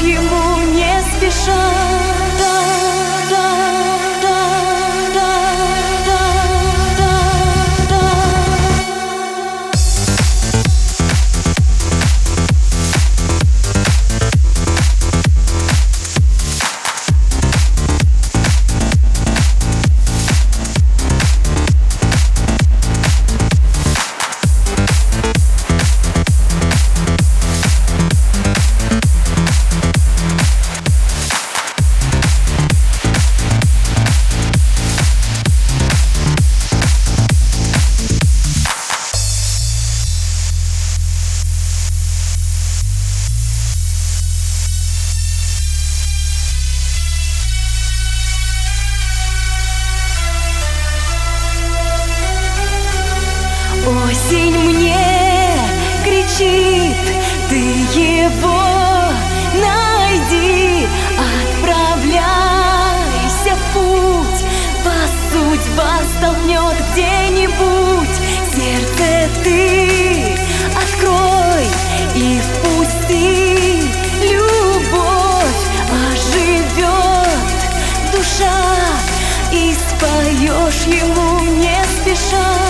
ему не спеша. Осень мне кричит, ты его найди, отправляйся в путь, по судьба столкнет где-нибудь, сердце ты открой и впусти любовь, оживет душа и споешь ему не спеша.